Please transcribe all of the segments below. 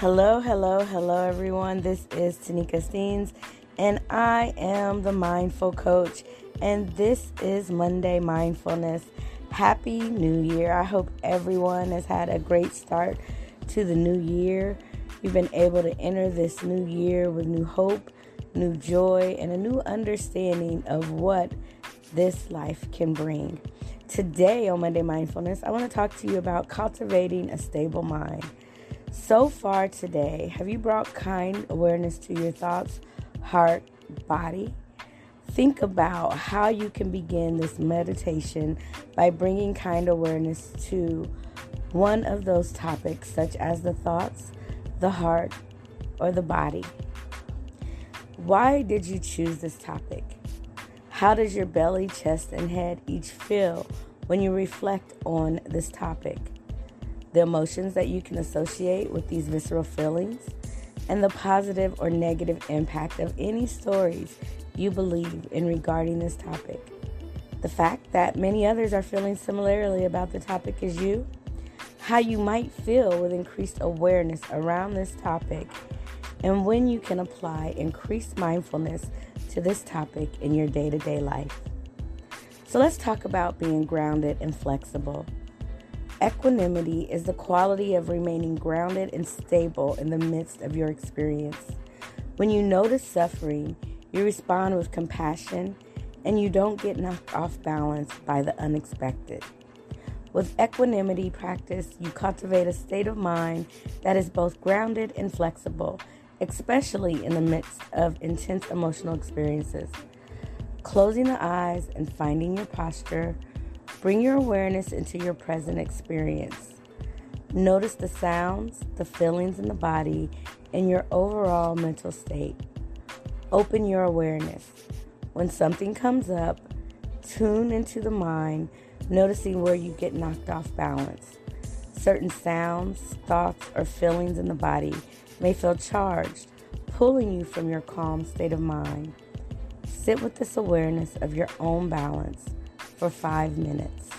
Hello, hello, hello, everyone. This is Tanika Steens, and I am the Mindful Coach, and this is Monday Mindfulness. Happy New Year. I hope everyone has had a great start to the new year. You've been able to enter this new year with new hope, new joy, and a new understanding of what this life can bring. Today on Monday Mindfulness, I want to talk to you about cultivating a stable mind. So far today, have you brought kind awareness to your thoughts, heart, body? Think about how you can begin this meditation by bringing kind awareness to one of those topics, such as the thoughts, the heart, or the body. Why did you choose this topic? How does your belly, chest, and head each feel when you reflect on this topic? The emotions that you can associate with these visceral feelings, and the positive or negative impact of any stories you believe in regarding this topic. The fact that many others are feeling similarly about the topic as you, how you might feel with increased awareness around this topic, and when you can apply increased mindfulness to this topic in your day to day life. So, let's talk about being grounded and flexible. Equanimity is the quality of remaining grounded and stable in the midst of your experience. When you notice suffering, you respond with compassion and you don't get knocked off balance by the unexpected. With equanimity practice, you cultivate a state of mind that is both grounded and flexible, especially in the midst of intense emotional experiences. Closing the eyes and finding your posture Bring your awareness into your present experience. Notice the sounds, the feelings in the body, and your overall mental state. Open your awareness. When something comes up, tune into the mind, noticing where you get knocked off balance. Certain sounds, thoughts, or feelings in the body may feel charged, pulling you from your calm state of mind. Sit with this awareness of your own balance for five minutes.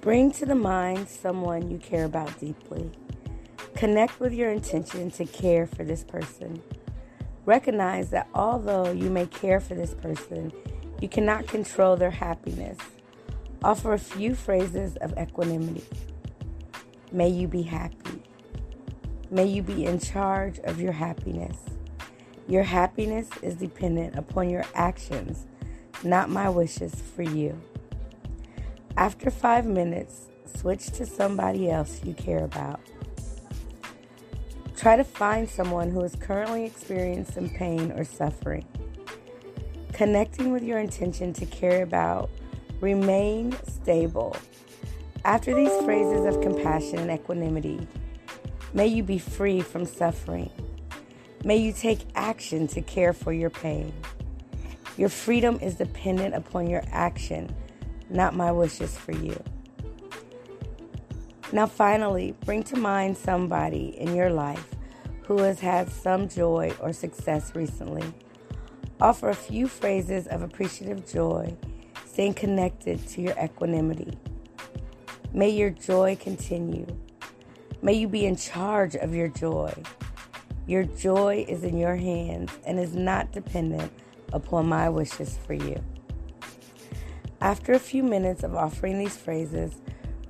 Bring to the mind someone you care about deeply. Connect with your intention to care for this person. Recognize that although you may care for this person, you cannot control their happiness. Offer a few phrases of equanimity. May you be happy. May you be in charge of your happiness. Your happiness is dependent upon your actions, not my wishes for you. After five minutes, switch to somebody else you care about. Try to find someone who is currently experiencing pain or suffering. Connecting with your intention to care about, remain stable. After these phrases of compassion and equanimity, may you be free from suffering. May you take action to care for your pain. Your freedom is dependent upon your action, not my wishes for you. Now, finally, bring to mind somebody in your life who has had some joy or success recently. Offer a few phrases of appreciative joy, staying connected to your equanimity. May your joy continue. May you be in charge of your joy. Your joy is in your hands and is not dependent upon my wishes for you. After a few minutes of offering these phrases,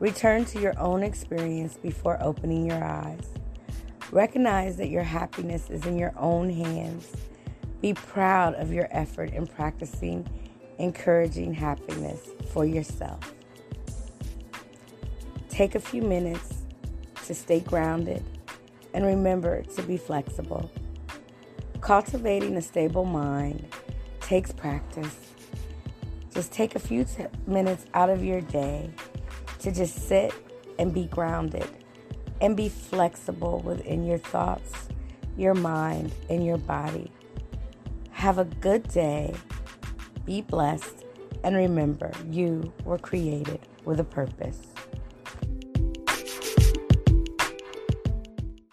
Return to your own experience before opening your eyes. Recognize that your happiness is in your own hands. Be proud of your effort in practicing encouraging happiness for yourself. Take a few minutes to stay grounded and remember to be flexible. Cultivating a stable mind takes practice. Just take a few t- minutes out of your day to just sit and be grounded and be flexible within your thoughts, your mind, and your body. Have a good day Be blessed. And remember, you were created with a purpose.